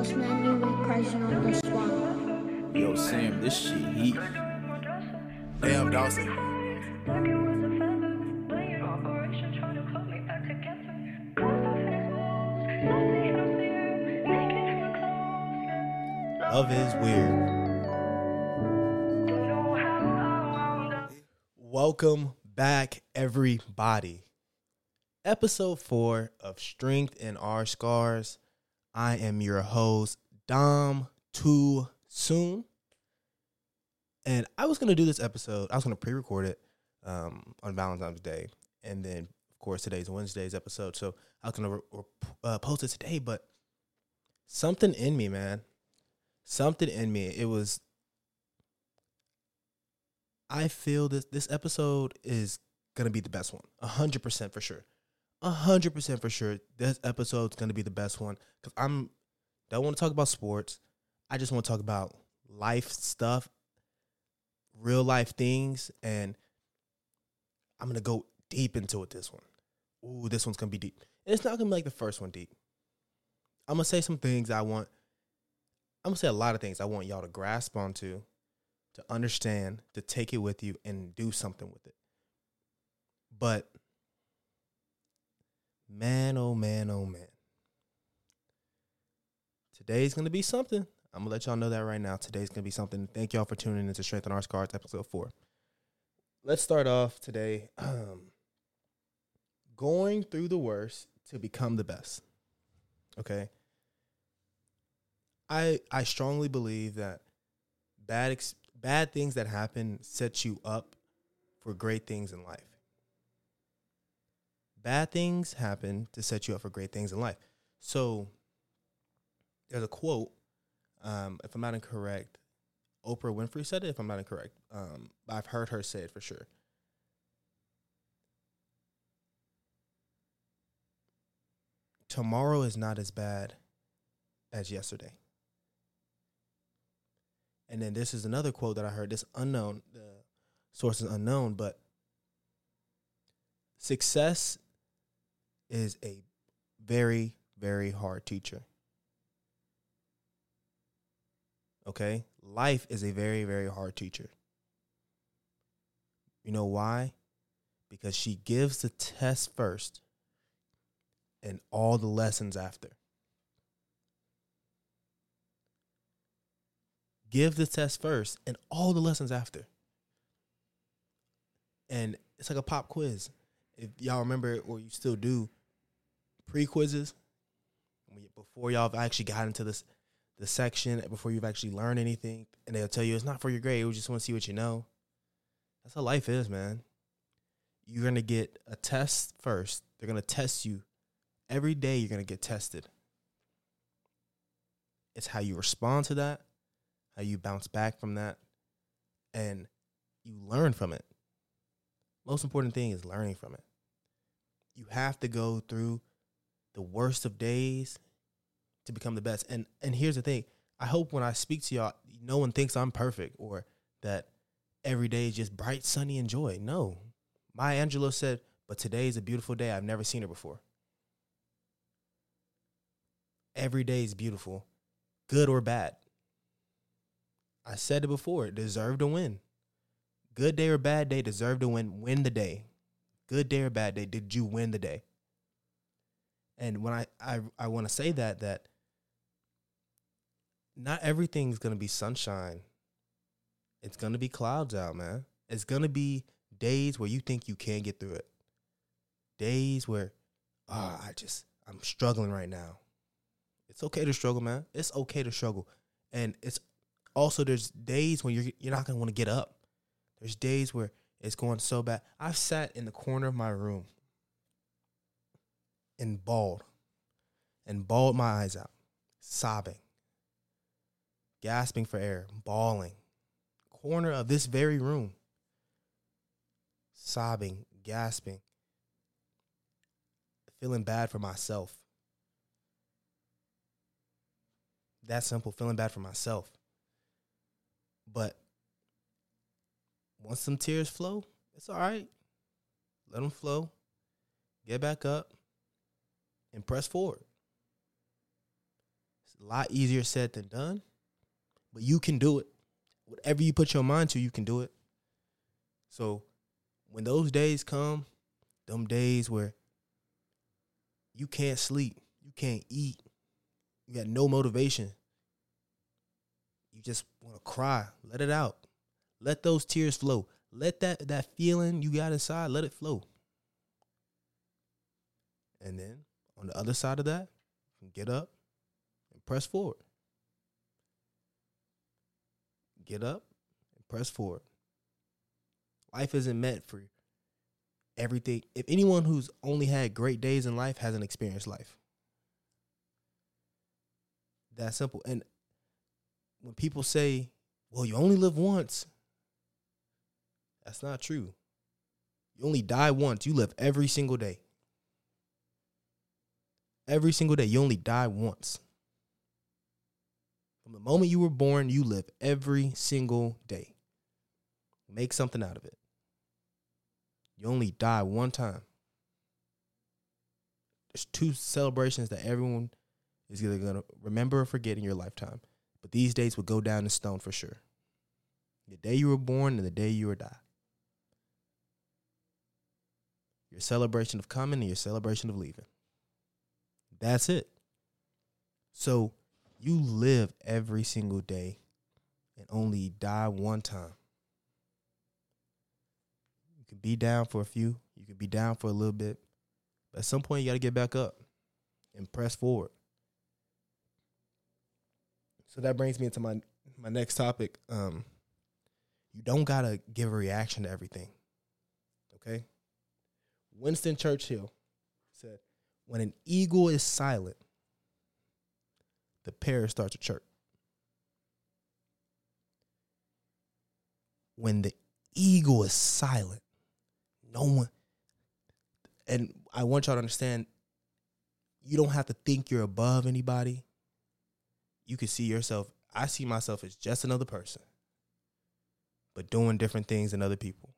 on this one. Yo, Sam, this shit heat. Damn, Dawson. Love is weird. Welcome back, everybody. Episode four of Strength in Our Scars. I am your host, Dom Too Soon. And I was gonna do this episode. I was gonna pre-record it um, on Valentine's Day, and then of course today's Wednesday's episode. So I was gonna re- re- uh, post it today, but something in me, man, something in me. It was. I feel this this episode is gonna be the best one, one, hundred percent for sure, hundred percent for sure. This episode's gonna be the best one because I'm don't want to talk about sports. I just want to talk about life stuff, real life things, and I'm gonna go deep into it. This one, ooh, this one's gonna be deep. And it's not gonna be like the first one deep. I'm gonna say some things I want. I'm gonna say a lot of things I want y'all to grasp onto, to understand, to take it with you, and do something with it. But man, oh man, oh man. Today's gonna be something. I'm gonna let y'all know that right now. Today's gonna be something. Thank y'all for tuning in to Strength in Our Scars, episode four. Let's start off today. Um, going through the worst to become the best. Okay. I I strongly believe that bad ex- bad things that happen set you up for great things in life. Bad things happen to set you up for great things in life. So there's a quote, um, if I'm not incorrect, Oprah Winfrey said it. If I'm not incorrect, um, I've heard her say it for sure. Tomorrow is not as bad as yesterday. And then this is another quote that I heard. This unknown, the source is unknown, but success is a very, very hard teacher. Okay? Life is a very, very hard teacher. You know why? Because she gives the test first and all the lessons after. Give the test first and all the lessons after. And it's like a pop quiz. If y'all remember, or you still do, pre quizzes, before y'all have actually got into this the section, before you've actually learned anything, and they'll tell you it's not for your grade, we just want to see what you know. That's how life is, man. You're gonna get a test first. They're gonna test you every day. You're gonna get tested. It's how you respond to that, how you bounce back from that, and you learn from it. Most important thing is learning from it. You have to go through the worst of days to become the best. And and here's the thing. I hope when I speak to y'all, no one thinks I'm perfect or that every day is just bright, sunny, and joy. No. Maya Angelou said, but today is a beautiful day. I've never seen her before. Every day is beautiful, good or bad. I said it before, deserve to win. Good day or bad day, deserve to win. Win the day. Good day or bad day, did you win the day? And when I I, I want to say that that not everything's gonna be sunshine. It's gonna be clouds out, man. It's gonna be days where you think you can't get through it. Days where, ah, oh, I just I'm struggling right now. It's okay to struggle, man. It's okay to struggle, and it's also there's days when you're you're not gonna want to get up. There's days where it's going so bad. I've sat in the corner of my room and bawled and bawled my eyes out, sobbing, gasping for air, bawling. Corner of this very room, sobbing, gasping, feeling bad for myself. That simple, feeling bad for myself. But once some tears flow, it's all right. Let them flow. Get back up and press forward. It's a lot easier said than done, but you can do it. Whatever you put your mind to, you can do it. So when those days come, them days where you can't sleep, you can't eat, you got no motivation, you just want to cry, let it out. Let those tears flow. Let that that feeling you got inside, let it flow. And then on the other side of that, get up and press forward. Get up and press forward. Life isn't meant for everything. If anyone who's only had great days in life hasn't experienced life. That simple. And when people say, well, you only live once, that's not true. You only die once. You live every single day. Every single day. You only die once. From the moment you were born, you live every single day. Make something out of it. You only die one time. There's two celebrations that everyone is either going to remember or forget in your lifetime. But these days will go down in stone for sure. The day you were born and the day you were die. Your celebration of coming and your celebration of leaving. That's it. So you live every single day and only die one time. You can be down for a few, you can be down for a little bit, but at some point you got to get back up and press forward. So that brings me into my my next topic. Um, you don't gotta give a reaction to everything. Okay. Winston Churchill "When an eagle is silent, the parrot starts to chirp." When the eagle is silent, no one. And I want y'all to understand, you don't have to think you're above anybody you can see yourself. I see myself as just another person, but doing different things than other people.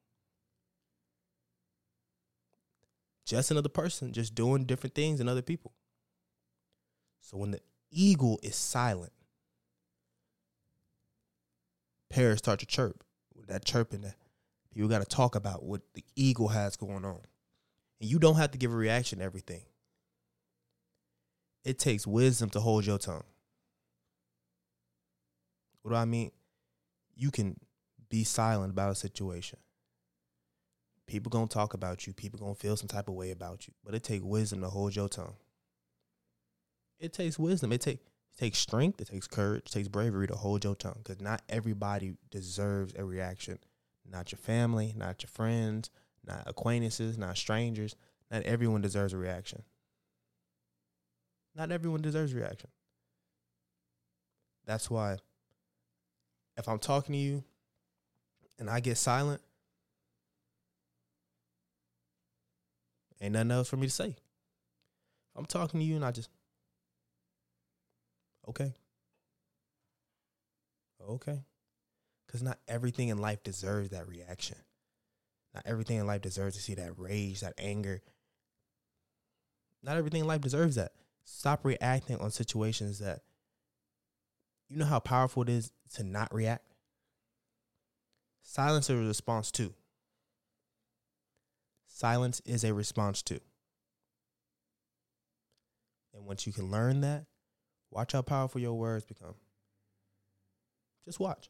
Just another person, just doing different things than other people. So when the eagle is silent, parrots start to chirp. That chirping, that people got to talk about what the eagle has going on, and you don't have to give a reaction to everything. It takes wisdom to hold your tongue. What do I mean? You can be silent about a situation. People gonna talk about you. People gonna feel some type of way about you. But it takes wisdom to hold your tongue. It takes wisdom. It take it takes strength. It takes courage. It takes bravery to hold your tongue. Because not everybody deserves a reaction. Not your family. Not your friends. Not acquaintances. Not strangers. Not everyone deserves a reaction. Not everyone deserves reaction. That's why if I'm talking to you and I get silent, ain't nothing else for me to say. I'm talking to you and I just, okay. Okay. Because not everything in life deserves that reaction. Not everything in life deserves to see that rage, that anger. Not everything in life deserves that. Stop reacting on situations that you know how powerful it is to not react? Silence is a response too. Silence is a response too. And once you can learn that, watch how powerful your words become. Just watch.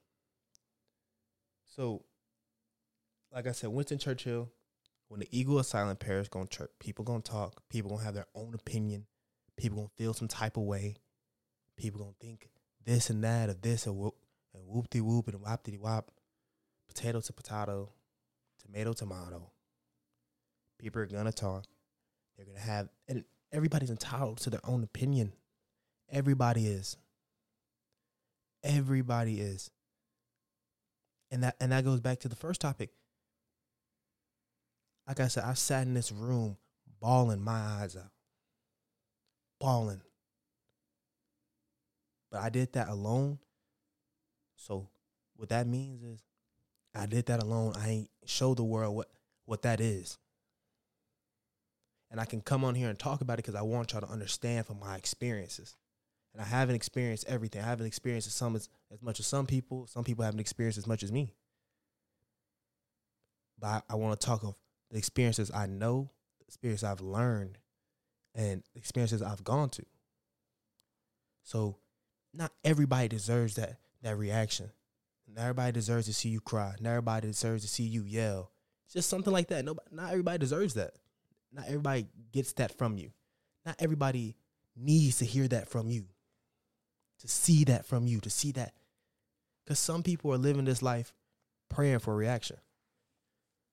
So, like I said, Winston Churchill, when the eagle is silent, parrots gonna chirp. People gonna talk. People gonna have their own opinion. People gonna feel some type of way. People gonna think this and that of this and whoop and whoop de whoop and wop de wop, potato to potato, tomato tomato. People are gonna talk. They're gonna have and everybody's entitled to their own opinion. Everybody is. Everybody is. And that and that goes back to the first topic. Like I said, I sat in this room bawling my eyes out. Bawling. But I did that alone. So what that means is I did that alone. I ain't show the world what what that is. And I can come on here and talk about it because I want y'all to understand from my experiences. And I haven't experienced everything. I haven't experienced some as, as much as some people. Some people haven't experienced as much as me. But I, I want to talk of the experiences I know, the experience I've learned, and the experiences I've gone to. So not everybody deserves that that reaction. Not everybody deserves to see you cry. Not everybody deserves to see you yell. It's just something like that. Nobody, not everybody deserves that. Not everybody gets that from you. Not everybody needs to hear that from you. To see that from you, to see that. Because some people are living this life praying for a reaction.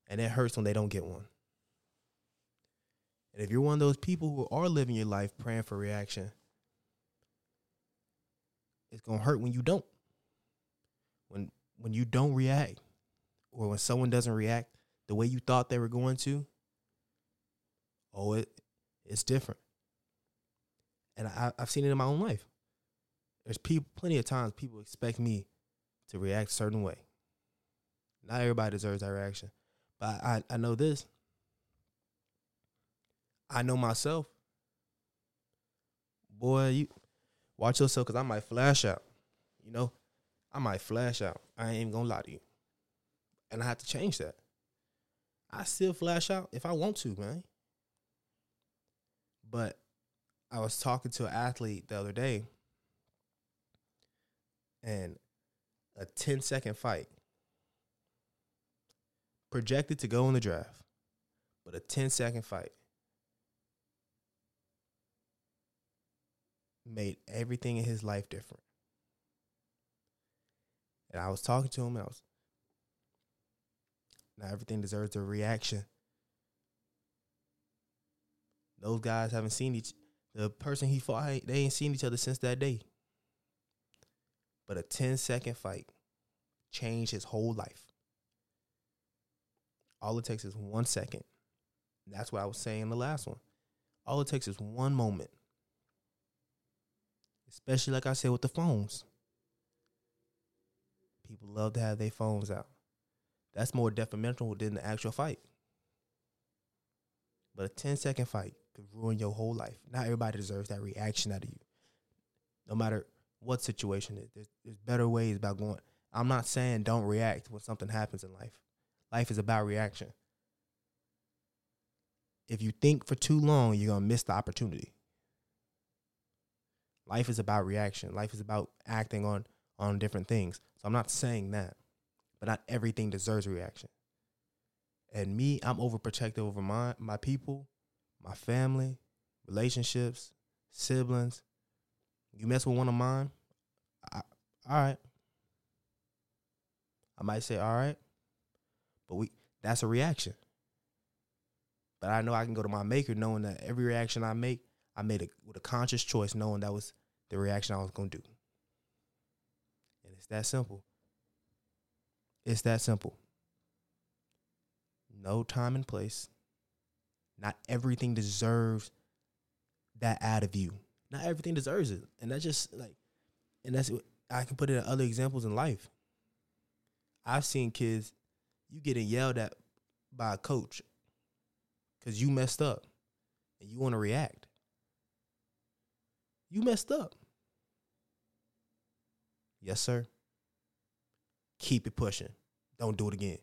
And it hurts when they don't get one. And if you're one of those people who are living your life praying for reaction, it's gonna hurt when you don't. When when you don't react, or when someone doesn't react the way you thought they were going to, oh, it it's different. And I, I've seen it in my own life. There's people, plenty of times people expect me to react a certain way. Not everybody deserves that reaction, but I, I know this. I know myself. Boy, you watch yourself because I might flash out. You know, I might flash out. I ain't even gonna lie to you. And I have to change that. I still flash out if I want to, man. But I was talking to an athlete the other day, and a 10 second fight projected to go in the draft, but a 10 second fight made everything in his life different. And I was talking to him, and I was, now everything deserves a reaction. Those guys haven't seen each the person he fought, they ain't seen each other since that day. But a 10 second fight changed his whole life. All it takes is one second. That's what I was saying in the last one. All it takes is one moment. Especially, like I said, with the phones. People love to have their phones out. That's more detrimental than the actual fight. But a 10 second fight could ruin your whole life. Not everybody deserves that reaction out of you. No matter what situation it is, there's, there's better ways about going. I'm not saying don't react when something happens in life. Life is about reaction. If you think for too long, you're going to miss the opportunity. Life is about reaction. Life is about acting on on different things. So I'm not saying that, but not everything deserves reaction. And me, I'm overprotective over my my people, my family, relationships, siblings. You mess with one of mine, I, all right. I might say all right, but we that's a reaction. But I know I can go to my maker knowing that every reaction I make, I made it with a conscious choice, knowing that was the reaction I was gonna do. And it's that simple. It's that simple. No time and place. Not everything deserves that out of you. Not everything deserves it. And that's just like, and that's, I can put it in other examples in life. I've seen kids, you getting yelled at by a coach because you messed up and you want to react. You messed up. Yes, sir. Keep it pushing. Don't do it again.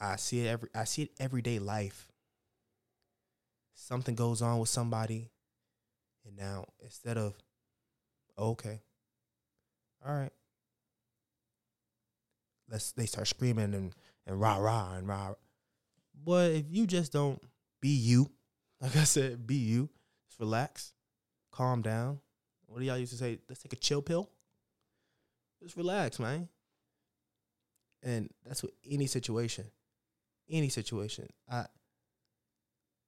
I see it every I see it everyday life. Something goes on with somebody, and now instead of okay, all right, let's they start screaming and and rah rah and rah. But if you just don't be you, like I said, be you, just relax, calm down. What do y'all used to say? Let's take a chill pill. Just relax, man. And that's what any situation any situation. I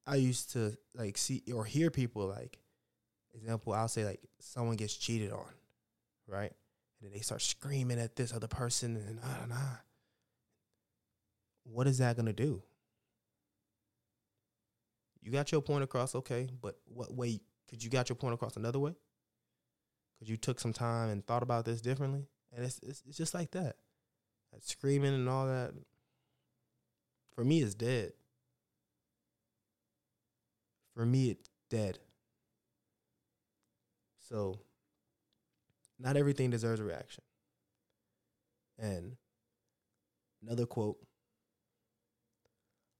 I used to like see or hear people like example, I'll say like someone gets cheated on, right? And then they start screaming at this other person and ah nah. What is that gonna do? You got your point across, okay, but what way could you got your point across another way? Because you took some time and thought about this differently, and it's, it's it's just like that, that screaming and all that for me, it's dead. For me, it's dead. So, not everything deserves a reaction. And another quote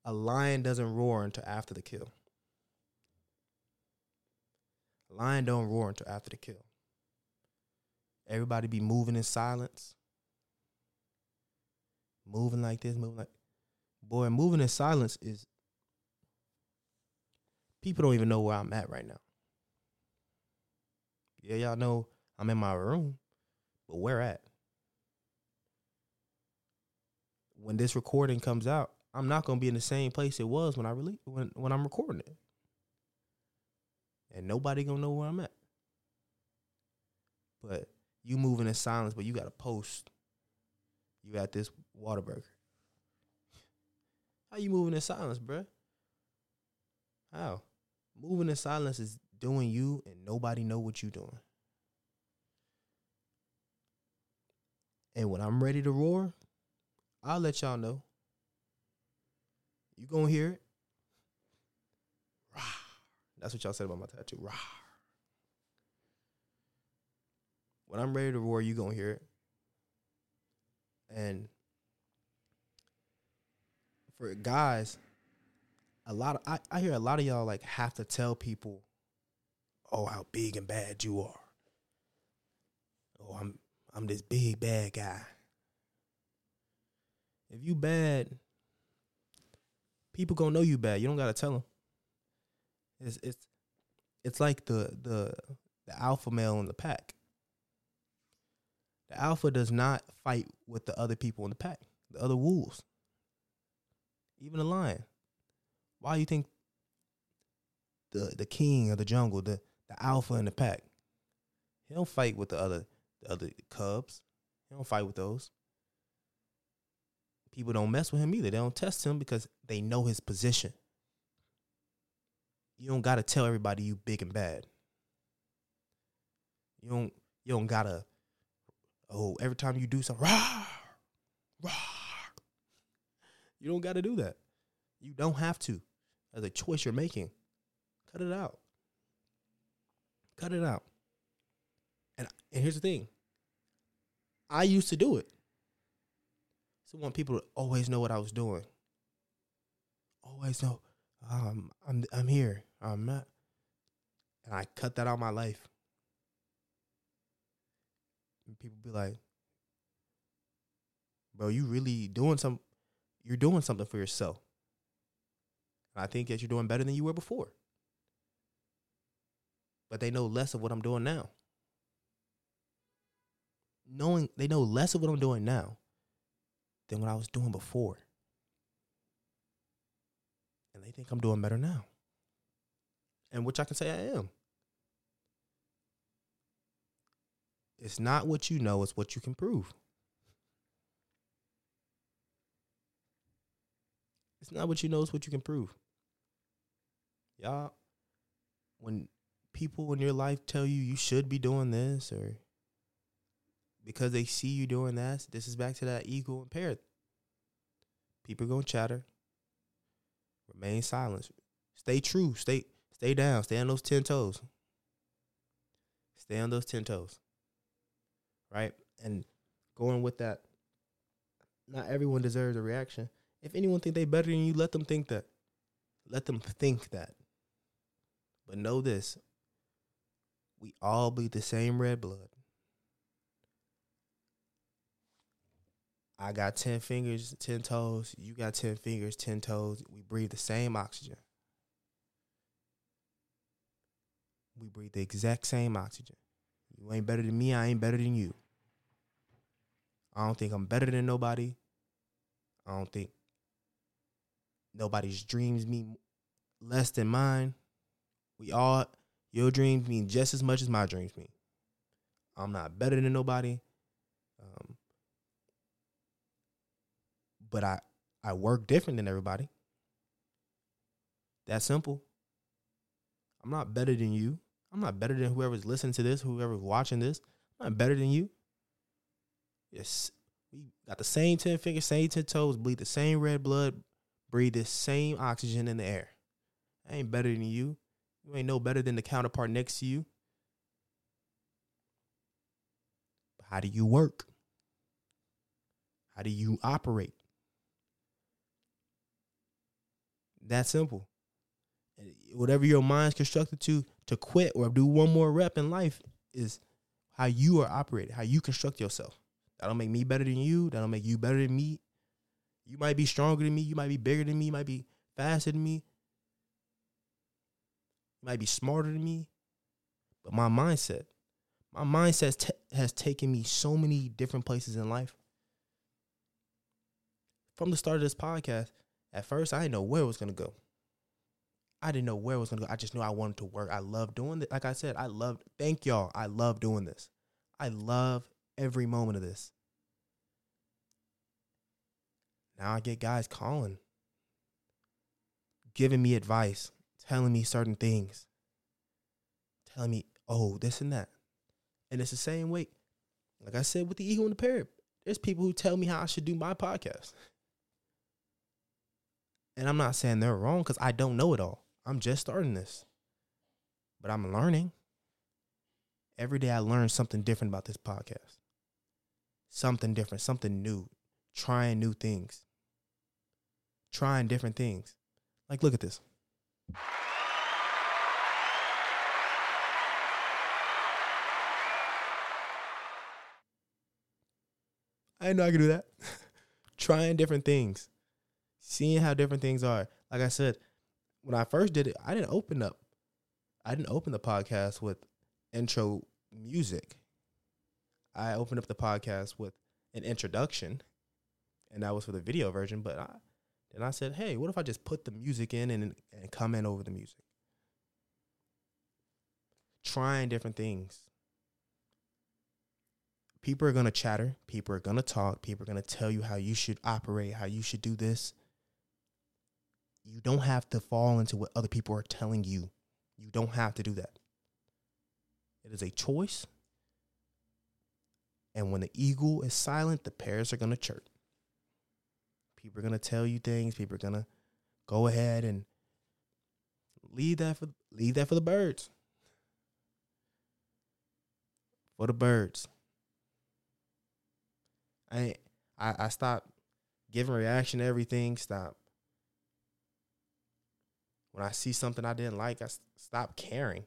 A lion doesn't roar until after the kill. A lion don't roar until after the kill. Everybody be moving in silence. Moving like this, moving like boy, moving in silence is people don't even know where I'm at right now. Yeah, y'all know I'm in my room, but where at? When this recording comes out, I'm not gonna be in the same place it was when I really when when I'm recording it, and nobody gonna know where I'm at. But you moving in silence, but you got to post. You at this Whataburger. How you moving in silence, bruh? How? Moving in silence is doing you and nobody know what you doing. And when I'm ready to roar, I'll let y'all know. You gonna hear it? That's what y'all said about my tattoo. When I'm ready to roar, you gonna hear it. And for guys, a lot of I, I hear a lot of y'all like have to tell people, oh, how big and bad you are. Oh, I'm I'm this big bad guy. If you bad, people gonna know you bad. You don't gotta tell them. It's it's it's like the the the alpha male in the pack. The alpha does not fight with the other people in the pack, the other wolves, even the lion. Why you think the the king of the jungle, the the alpha in the pack, he don't fight with the other the other cubs. He don't fight with those. People don't mess with him either. They don't test him because they know his position. You don't gotta tell everybody you big and bad. You don't you don't gotta oh, every time you do something, rah, rah. You don't gotta do that. You don't have to. As a choice you're making. Cut it out. Cut it out. And and here's the thing. I used to do it. So I want people to always know what I was doing. Always know. Um, I'm I'm here. I'm not. And I cut that out of my life. And people be like, "Bro, you really doing some? You're doing something for yourself." And I think that you're doing better than you were before. But they know less of what I'm doing now. Knowing they know less of what I'm doing now than what I was doing before. And they think I'm doing better now. And which I can say I am. It's not what you know, it's what you can prove. It's not what you know, it's what you can prove. Y'all, when people in your life tell you you should be doing this or because they see you doing that, this is back to that ego impaired. People gonna chatter. Remain silent. Stay true. Stay stay down. Stay on those ten toes. Stay on those ten toes. Right? And going with that, not everyone deserves a reaction. If anyone think they better than you, let them think that. Let them think that. But know this. We all bleed the same red blood. I got 10 fingers, 10 toes. You got 10 fingers, 10 toes. We breathe the same oxygen. We breathe the exact same oxygen. You ain't better than me. I ain't better than you. I don't think I'm better than nobody. I don't think nobody's dreams mean less than mine. We all, your dreams mean just as much as my dreams mean. I'm not better than nobody. Um, but I I work different than everybody. That simple. I'm not better than you. I'm not better than whoever's listening to this, whoever's watching this. I'm not better than you. Yes, we got the same 10 fingers, same 10 toes, bleed the same red blood, breathe the same oxygen in the air. I ain't better than you. You ain't no better than the counterpart next to you. how do you work? How do you operate? That simple. Whatever your mind's constructed to to quit or do one more rep in life is how you are operated, how you construct yourself. That'll make me better than you. That'll make you better than me. You might be stronger than me. You might be bigger than me. You might be faster than me. You might be smarter than me. But my mindset, my mindset t- has taken me so many different places in life. From the start of this podcast, at first I didn't know where it was gonna go. I didn't know where it was gonna go. I just knew I wanted to work. I love doing it. Like I said, I love. Thank y'all. I love doing this. I love every moment of this. Now I get guys calling, giving me advice, telling me certain things, telling me, oh, this and that. And it's the same way. Like I said with the ego and the parrot, there's people who tell me how I should do my podcast. And I'm not saying they're wrong because I don't know it all. I'm just starting this. But I'm learning. Every day I learn something different about this podcast. Something different, something new, trying new things, trying different things. Like, look at this. I didn't know I could do that. trying different things, seeing how different things are. Like I said, when I first did it, I didn't open up. I didn't open the podcast with intro music. I opened up the podcast with an introduction, and that was for the video version. But I, then I said, "Hey, what if I just put the music in and and comment over the music?" Trying different things. People are gonna chatter. People are gonna talk. People are gonna tell you how you should operate, how you should do this. You don't have to fall into what other people are telling you. You don't have to do that. It is a choice. And when the eagle is silent, the parrots are going to chirp. People are to tell you things. People are to go ahead and leave that for leave that for the birds. For the birds. I I, I giving reaction to everything. Stop. When I see something I didn't like, I stop caring.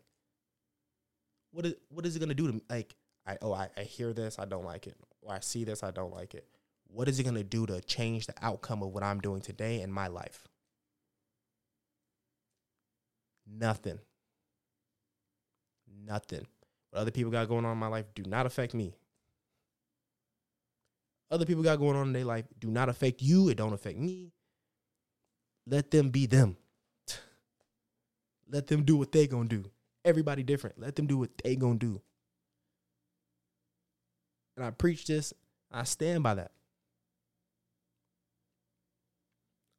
What is what is it gonna do to me? Like I oh I, I hear this, I don't like it. Or I see this, I don't like it. What is it gonna do to change the outcome of what I'm doing today in my life? Nothing. Nothing. What other people got going on in my life do not affect me. Other people got going on in their life do not affect you. It don't affect me. Let them be them. Let them do what they gonna do. Everybody different. Let them do what they gonna do. And I preach this. I stand by that.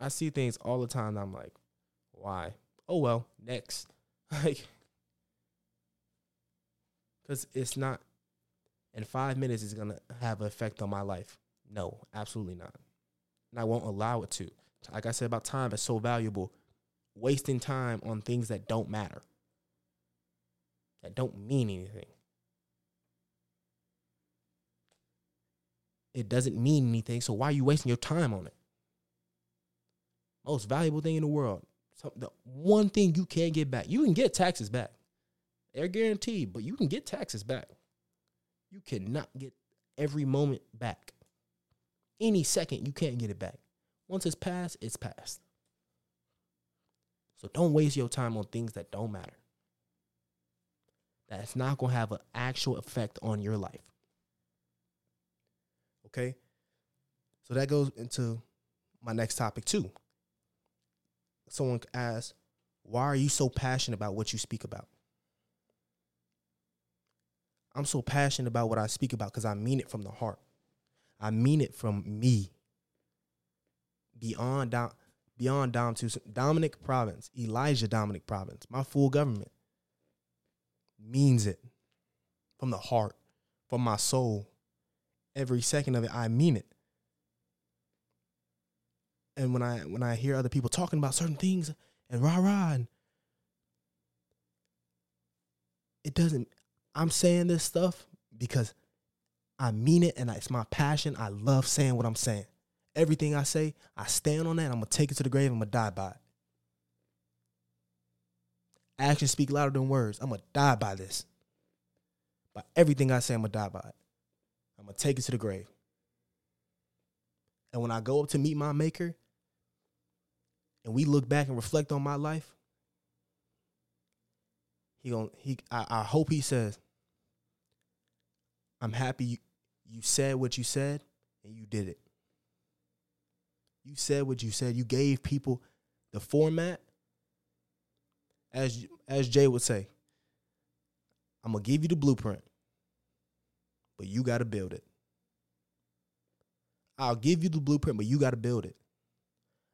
I see things all the time. I'm like, why? Oh well, next. Like, because it's not. In five minutes, it's gonna have an effect on my life. No, absolutely not. And I won't allow it to. Like I said about time, it's so valuable wasting time on things that don't matter, that don't mean anything. It doesn't mean anything, so why are you wasting your time on it? Most valuable thing in the world. So the one thing you can get back, you can get taxes back. They're guaranteed, but you can get taxes back. You cannot get every moment back. Any second, you can't get it back. Once it's passed, it's passed. So don't waste your time on things that don't matter. That's not going to have an actual effect on your life. Okay? So that goes into my next topic too. Someone asked, why are you so passionate about what you speak about? I'm so passionate about what I speak about because I mean it from the heart. I mean it from me. Beyond down, beyond Dom to Dominic Province, Elijah Dominic Province, my full government means it from the heart, from my soul. Every second of it, I mean it. And when I when I hear other people talking about certain things and rah rah, and it doesn't. I'm saying this stuff because I mean it and it's my passion. I love saying what I'm saying. Everything I say, I stand on that. I'm gonna take it to the grave. I'm gonna die by it. Actions speak louder than words. I'm gonna die by this. By everything I say, I'm gonna die by it. I'm gonna take it to the grave. And when I go up to meet my maker and we look back and reflect on my life, he going he I, I hope he says, I'm happy you, you said what you said and you did it. You said what you said. You gave people the format. As as Jay would say, I'm gonna give you the blueprint, but you gotta build it. I'll give you the blueprint, but you gotta build it.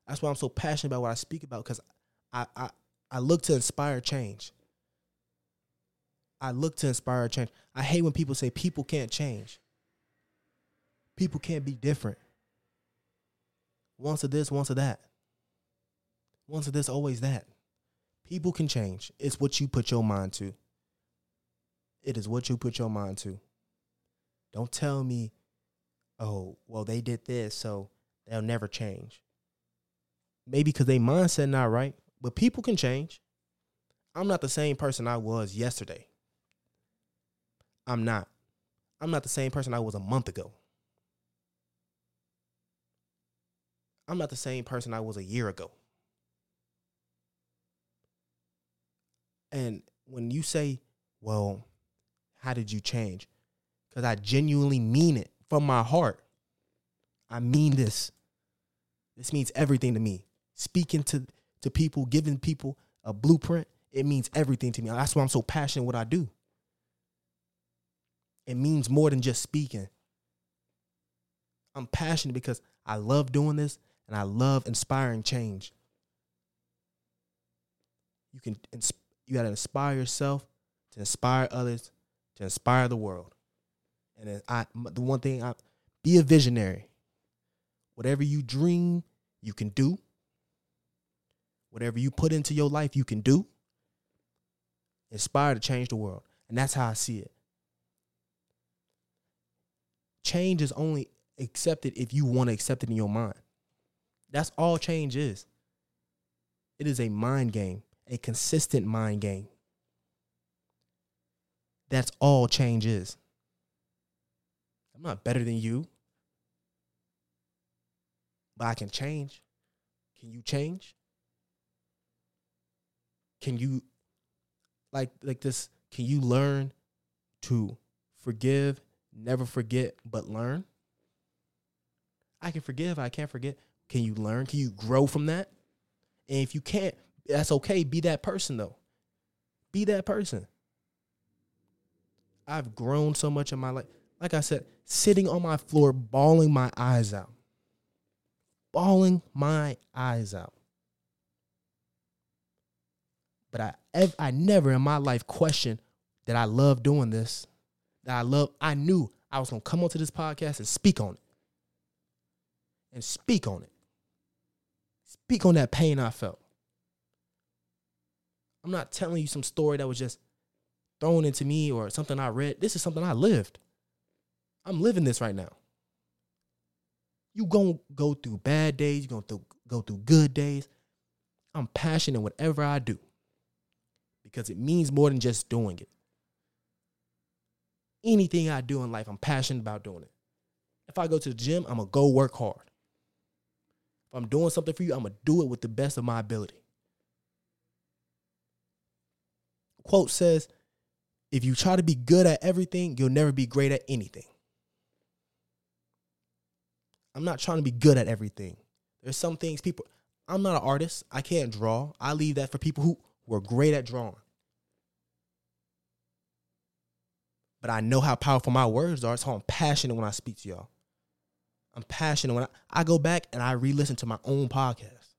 That's why I'm so passionate about what I speak about, because I, I I look to inspire change. I look to inspire change. I hate when people say people can't change. People can't be different. Once of this, once of that. Once of this, always that. People can change. It's what you put your mind to. It is what you put your mind to. Don't tell me, oh, well, they did this, so they'll never change. Maybe because they mindset not right, but people can change. I'm not the same person I was yesterday. I'm not. I'm not the same person I was a month ago. I'm not the same person I was a year ago. And when you say, well, how did you change? Because I genuinely mean it from my heart. I mean this. This means everything to me. Speaking to, to people, giving people a blueprint, it means everything to me. That's why I'm so passionate what I do. It means more than just speaking. I'm passionate because I love doing this and I love inspiring change. You can you got to inspire yourself to inspire others to inspire the world. And I the one thing I be a visionary. Whatever you dream, you can do. Whatever you put into your life, you can do. Inspire to change the world. And that's how I see it. Change is only accepted if you want to accept it in your mind. That's all change is. It is a mind game, a consistent mind game. That's all change is. I'm not better than you, but I can change. Can you change? Can you like like this can you learn to forgive, never forget but learn? I can forgive, I can't forget. Can you learn? Can you grow from that? And if you can't, that's okay. Be that person though. Be that person. I've grown so much in my life. Like I said, sitting on my floor, bawling my eyes out. Bawling my eyes out. But I I never in my life questioned that I love doing this. That I love, I knew I was gonna come onto this podcast and speak on it. And speak on it. Speak on that pain I felt. I'm not telling you some story that was just thrown into me or something I read. This is something I lived. I'm living this right now. You gonna go through bad days, you're gonna go through good days. I'm passionate in whatever I do because it means more than just doing it. Anything I do in life, I'm passionate about doing it. If I go to the gym, I'm gonna go work hard. If I'm doing something for you, I'm going to do it with the best of my ability. Quote says, if you try to be good at everything, you'll never be great at anything. I'm not trying to be good at everything. There's some things people, I'm not an artist. I can't draw. I leave that for people who were great at drawing. But I know how powerful my words are, so I'm passionate when I speak to y'all. I'm passionate when I, I go back and I re-listen to my own podcast.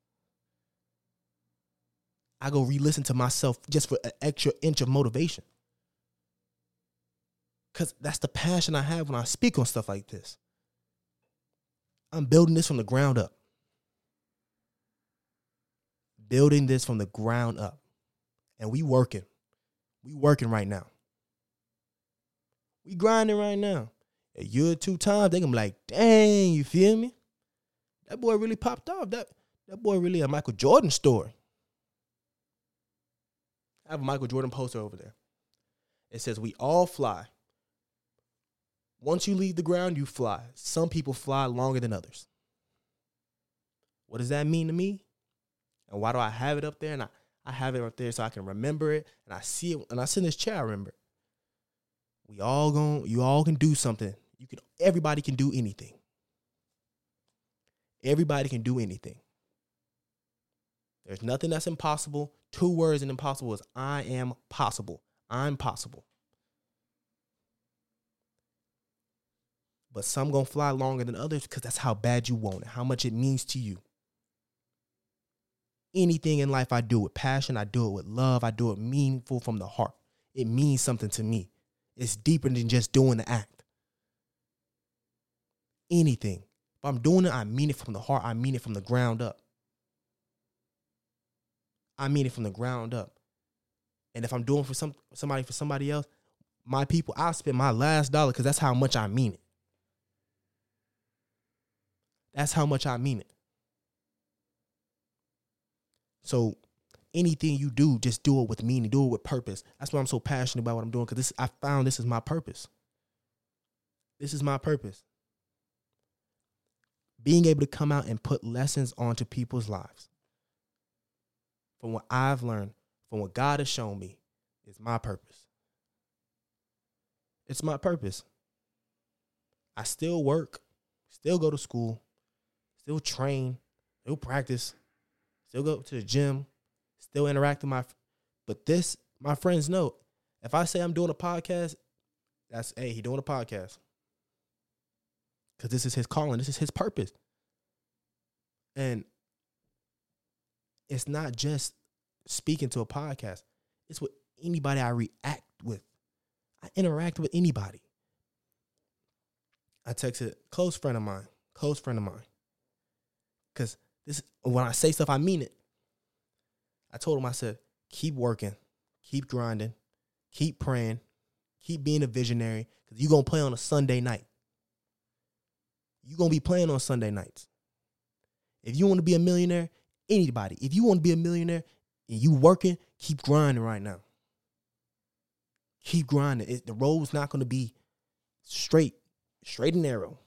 I go re-listen to myself just for an extra inch of motivation. Cause that's the passion I have when I speak on stuff like this. I'm building this from the ground up. Building this from the ground up. And we working. We working right now. We grinding right now. a year or two times, they gonna be like, dang, you feel me? That boy really popped off. That that boy really a Michael Jordan story. I have a Michael Jordan poster over there. It says, We all fly. Once you leave the ground, you fly. Some people fly longer than others. What does that mean to me? And why do I have it up there? And I, I have it up there so I can remember it. And I see it. And I sit in this chair, I remember. We all going you all can do something. You can everybody can do anything. Everybody can do anything. There's nothing that's impossible. Two words in impossible is I am possible. I'm possible. But some gonna fly longer than others because that's how bad you want it, how much it means to you. Anything in life I do with passion, I do it with love, I do it meaningful from the heart. It means something to me. It's deeper than just doing the act. Anything. If I'm doing it, I mean it from the heart. I mean it from the ground up. I mean it from the ground up. And if I'm doing for some somebody for somebody else, my people, I'll spend my last dollar because that's how much I mean it. That's how much I mean it. So anything you do, just do it with meaning, do it with purpose. That's why I'm so passionate about what I'm doing because this I found this is my purpose. This is my purpose. Being able to come out and put lessons onto people's lives. From what I've learned, from what God has shown me, is my purpose. It's my purpose. I still work, still go to school, still train, still practice, still go to the gym, still interact with my. But this, my friends know, if I say I'm doing a podcast, that's hey, he doing a podcast because this is his calling, this is his purpose, and it's not just speaking to a podcast; it's with anybody I react with. I interact with anybody. I texted a close friend of mine, close friend of mine, because this when I say stuff, I mean it. I told him, I said, keep working, keep grinding, keep praying, keep being a visionary, because you're gonna play on a Sunday night. You're gonna be playing on Sunday nights. If you want to be a millionaire, anybody, if you want to be a millionaire and you working, keep grinding right now. Keep grinding. It, the road's not gonna be straight, straight and narrow.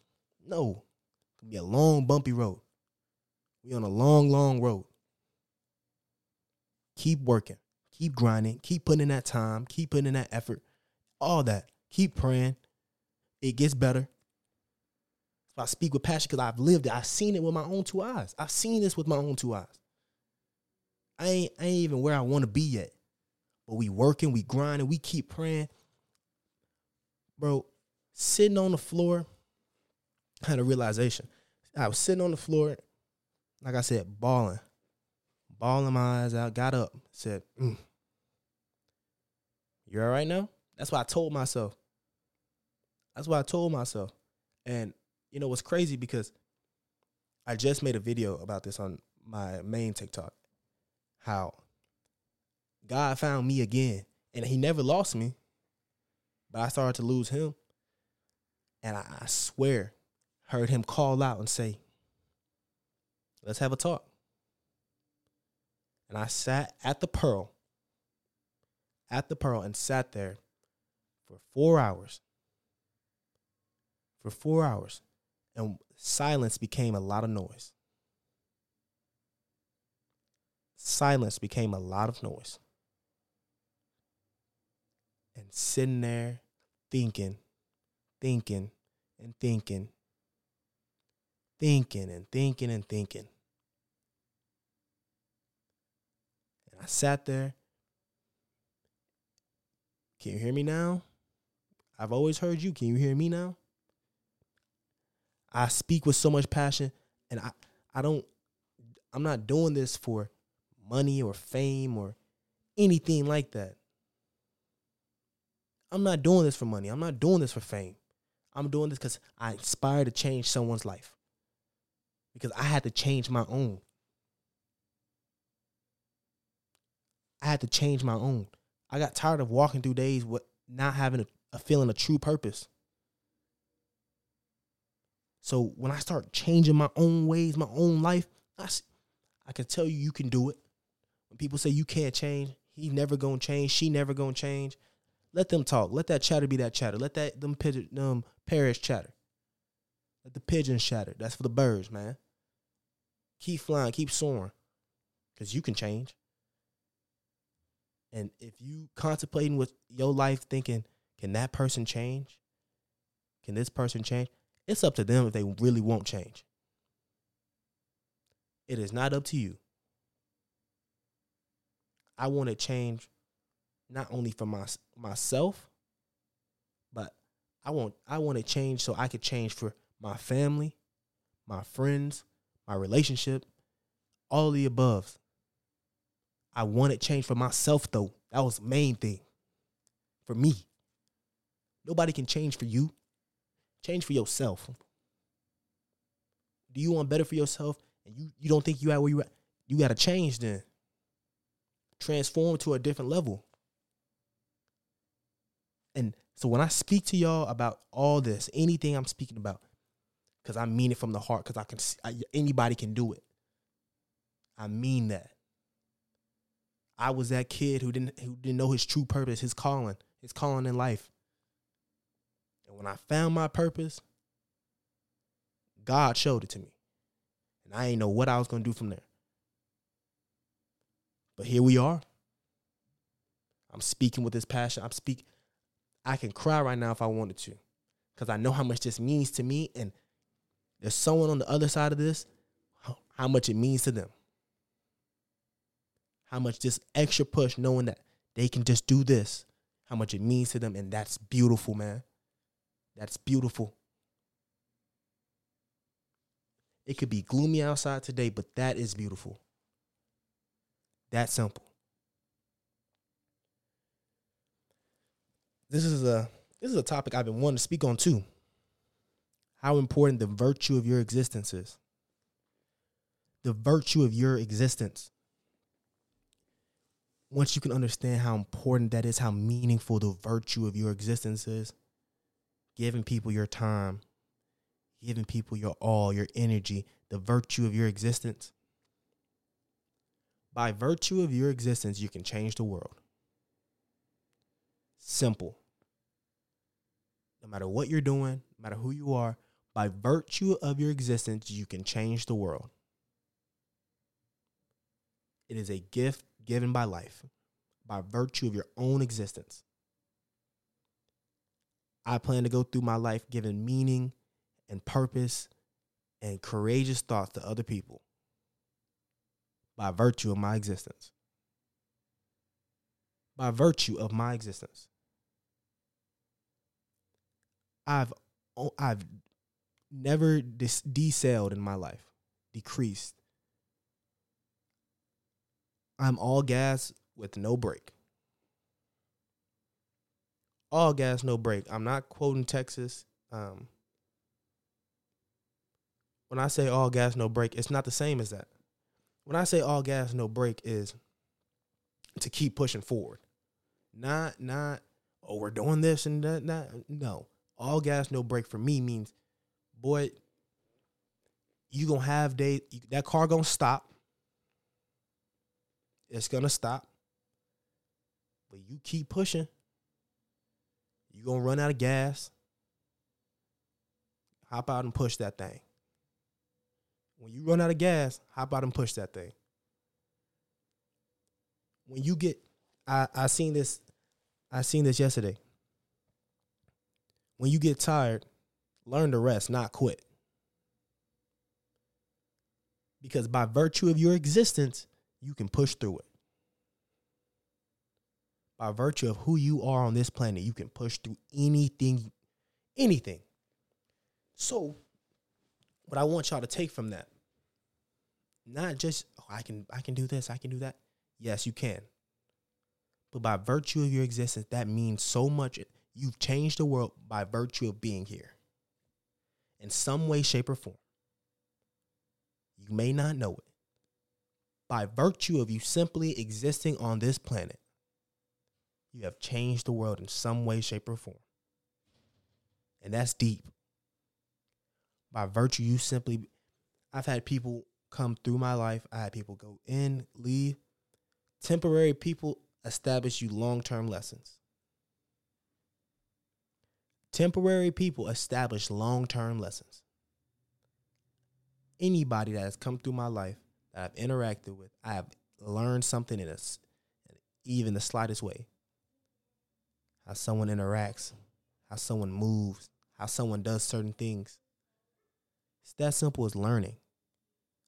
No, it's gonna be a long, bumpy road. We on a long, long road. Keep working, keep grinding, keep putting in that time, keep putting in that effort, all that. Keep praying. It gets better. I speak with passion because I've lived it. I've seen it with my own two eyes. I've seen this with my own two eyes. I ain't, I ain't even where I want to be yet. But we working, we grinding, we keep praying. Bro, sitting on the floor, I had a realization. I was sitting on the floor, like I said, bawling, bawling my eyes out, got up, said, mm. You all right now? That's what I told myself. That's what I told myself. And you know what's crazy because I just made a video about this on my main TikTok. How God found me again. And he never lost me. But I started to lose him. And I, I swear, heard him call out and say, Let's have a talk. And I sat at the Pearl, at the Pearl, and sat there for four hours. For four hours. And silence became a lot of noise. Silence became a lot of noise. And sitting there thinking, thinking, and thinking, thinking, and thinking, and thinking. And I sat there. Can you hear me now? I've always heard you. Can you hear me now? I speak with so much passion and I I don't I'm not doing this for money or fame or anything like that. I'm not doing this for money. I'm not doing this for fame. I'm doing this cuz I inspire to change someone's life. Because I had to change my own. I had to change my own. I got tired of walking through days with not having a, a feeling of true purpose. So when I start changing my own ways, my own life, I, I can tell you you can do it. When people say you can't change, he never gonna change, she never gonna change. Let them talk. Let that chatter be that chatter. Let that them pigeon them parrots chatter. Let the pigeons chatter. That's for the birds, man. Keep flying, keep soaring. Cause you can change. And if you contemplating with your life thinking, can that person change? Can this person change? It's up to them if they really won't change. It is not up to you. I want to change not only for my, myself, but I want I want to change so I could change for my family, my friends, my relationship, all the above. I wanted change for myself though. That was the main thing. For me. Nobody can change for you. Change for yourself. Do you want better for yourself and you, you don't think you at where you at? You gotta change then. Transform to a different level. And so when I speak to y'all about all this, anything I'm speaking about, because I mean it from the heart, because I can I, anybody can do it. I mean that. I was that kid who didn't who didn't know his true purpose, his calling, his calling in life. And when I found my purpose, God showed it to me. And I ain't know what I was gonna do from there. But here we are. I'm speaking with this passion. I'm speak I can cry right now if I wanted to. Because I know how much this means to me. And there's someone on the other side of this, how much it means to them. How much this extra push, knowing that they can just do this, how much it means to them. And that's beautiful, man. That's beautiful. It could be gloomy outside today, but that is beautiful. That simple. This is a this is a topic I've been wanting to speak on too. How important the virtue of your existence is. The virtue of your existence. Once you can understand how important that is, how meaningful the virtue of your existence is, giving people your time, giving people your all, your energy, the virtue of your existence. By virtue of your existence, you can change the world. Simple. No matter what you're doing, no matter who you are, by virtue of your existence, you can change the world. It is a gift given by life, by virtue of your own existence. I plan to go through my life giving meaning and purpose and courageous thoughts to other people by virtue of my existence. By virtue of my existence. I've I've never dis- decelled in my life, decreased. I'm all gas with no brake. All gas, no brake. I'm not quoting Texas. Um, when I say all gas, no brake, it's not the same as that. When I say all gas, no brake, is to keep pushing forward. Not, not, oh, we're doing this and that. Not, no, all gas, no brake for me means, boy, you gonna have day that car gonna stop. It's gonna stop, but you keep pushing. You're gonna run out of gas. Hop out and push that thing. When you run out of gas, hop out and push that thing. When you get, I I seen this, I seen this yesterday. When you get tired, learn to rest, not quit. Because by virtue of your existence, you can push through it. By virtue of who you are on this planet, you can push through anything, anything. So, what I want y'all to take from that, not just oh, I can I can do this, I can do that. Yes, you can. But by virtue of your existence, that means so much. You've changed the world by virtue of being here. In some way, shape, or form. You may not know it. By virtue of you simply existing on this planet, you have changed the world in some way, shape, or form. And that's deep. by virtue you simply I've had people come through my life. I had people go in, leave. Temporary people establish you long-term lessons. Temporary people establish long-term lessons. Anybody that has come through my life that I've interacted with, I have learned something in us, even the slightest way. How someone interacts, how someone moves, how someone does certain things. It's that simple as learning.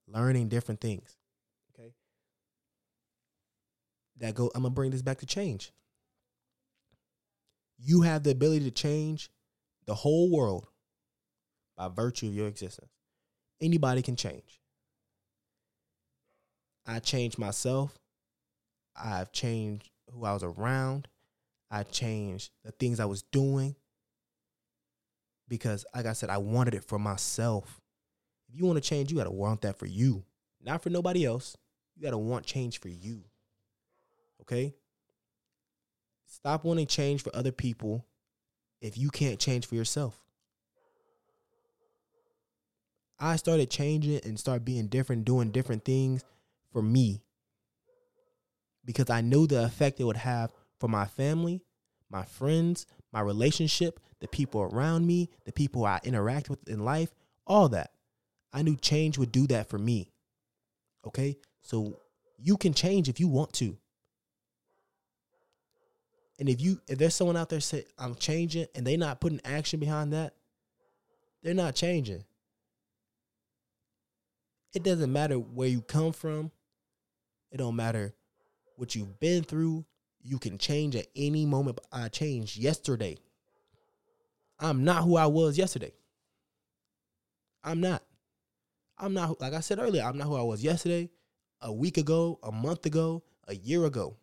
Learning different things. Okay. That go I'm gonna bring this back to change. You have the ability to change the whole world by virtue of your existence. Anybody can change. I changed myself. I've changed who I was around. I changed the things I was doing because, like I said, I wanted it for myself. If you want to change, you got to want that for you, not for nobody else. You got to want change for you. Okay? Stop wanting change for other people if you can't change for yourself. I started changing and start being different, doing different things for me because I knew the effect it would have for my family, my friends, my relationship, the people around me, the people I interact with in life, all that. I knew change would do that for me. Okay? So you can change if you want to. And if you if there's someone out there say I'm changing and they not putting action behind that, they're not changing. It doesn't matter where you come from. It don't matter what you've been through. You can change at any moment. I changed yesterday. I'm not who I was yesterday. I'm not. I'm not like I said earlier, I'm not who I was yesterday, a week ago, a month ago, a year ago.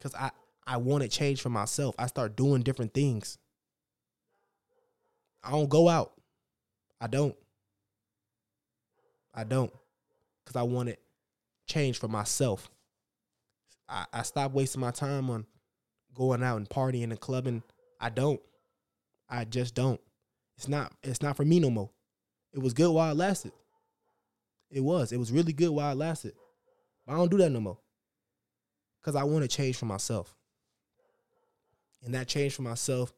Cuz I I want to change for myself. I start doing different things. I don't go out. I don't. I don't. Cuz I wanted change for myself. I, I stopped wasting my time on going out and partying and clubbing. I don't. I just don't. It's not it's not for me no more. It was good while it lasted. It was. It was really good while it lasted. But I don't do that no more. Cause I want to change for myself. And that change for myself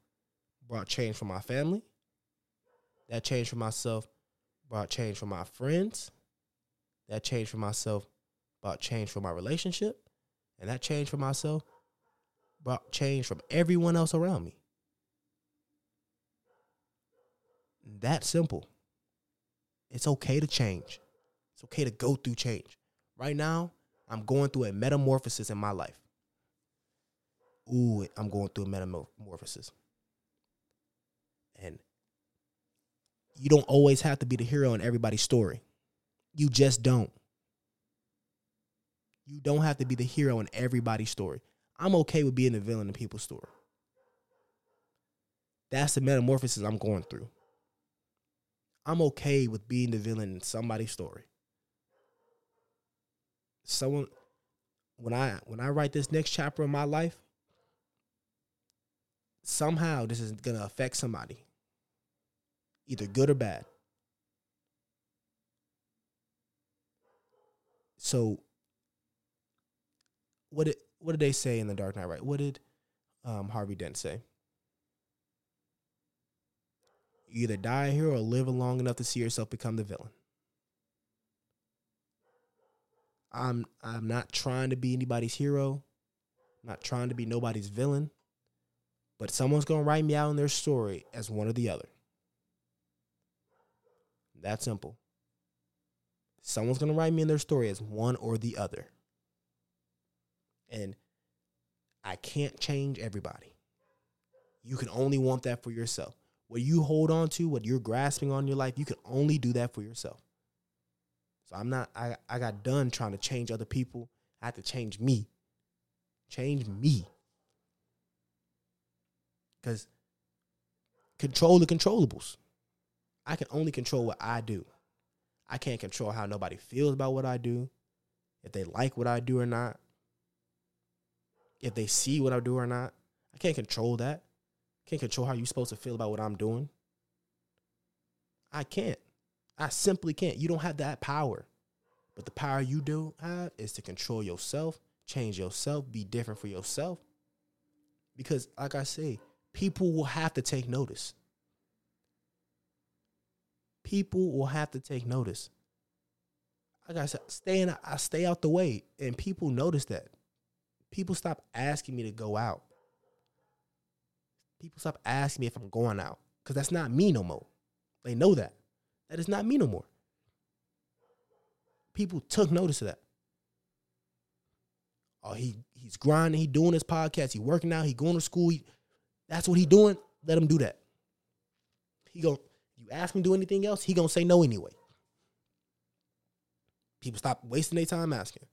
brought change for my family. That change for myself brought change for my friends. That change for myself brought change for my relationship. And that change for myself brought change from everyone else around me. That simple. It's okay to change. It's okay to go through change. Right now, I'm going through a metamorphosis in my life. Ooh, I'm going through a metamorphosis. And you don't always have to be the hero in everybody's story. You just don't. You don't have to be the hero in everybody's story. I'm okay with being the villain in people's story. That's the metamorphosis I'm going through. I'm okay with being the villain in somebody's story. Someone when I when I write this next chapter of my life, somehow this is gonna affect somebody. Either good or bad. So what did what did they say in the Dark Knight? Right? What did um, Harvey Dent say? You either die here or live long enough to see yourself become the villain. I'm I'm not trying to be anybody's hero. I'm not trying to be nobody's villain. But someone's gonna write me out in their story as one or the other. That simple. Someone's gonna write me in their story as one or the other. And I can't change everybody. You can only want that for yourself. What you hold on to, what you're grasping on your life, you can only do that for yourself. So I'm not, I, I got done trying to change other people. I had to change me. Change me. Because control the controllables. I can only control what I do. I can't control how nobody feels about what I do, if they like what I do or not if they see what I do or not. I can't control that. Can't control how you're supposed to feel about what I'm doing. I can't. I simply can't. You don't have that power. But the power you do have is to control yourself, change yourself, be different for yourself. Because, like I say, people will have to take notice. People will have to take notice. Like I said, stay in, I stay out the way, and people notice that. People stop asking me to go out. People stop asking me if I'm going out because that's not me no more. They know that. That is not me no more. People took notice of that. Oh, he he's grinding. He doing his podcast. He working out. He going to school. He, that's what he doing. Let him do that. He go. You ask him to do anything else, he gonna say no anyway. People stop wasting their time asking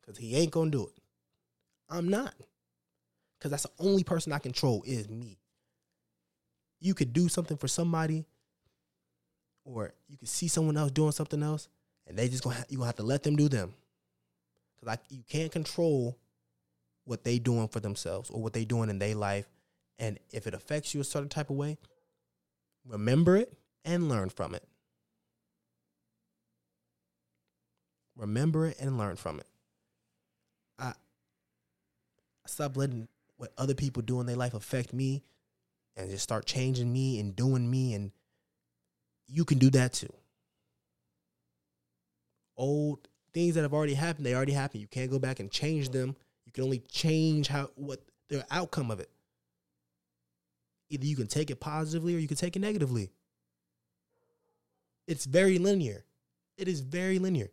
because he ain't gonna do it. I'm not because that's the only person I control is me. You could do something for somebody, or you could see someone else doing something else, and they just gonna ha- you gonna have to let them do them. Cause like you can't control what they doing for themselves or what they doing in their life, and if it affects you a certain type of way, remember it and learn from it. Remember it and learn from it. Stop letting what other people do in their life affect me and just start changing me and doing me and you can do that too. Old things that have already happened, they already happened. You can't go back and change them. You can only change how what the outcome of it. Either you can take it positively or you can take it negatively. It's very linear. It is very linear.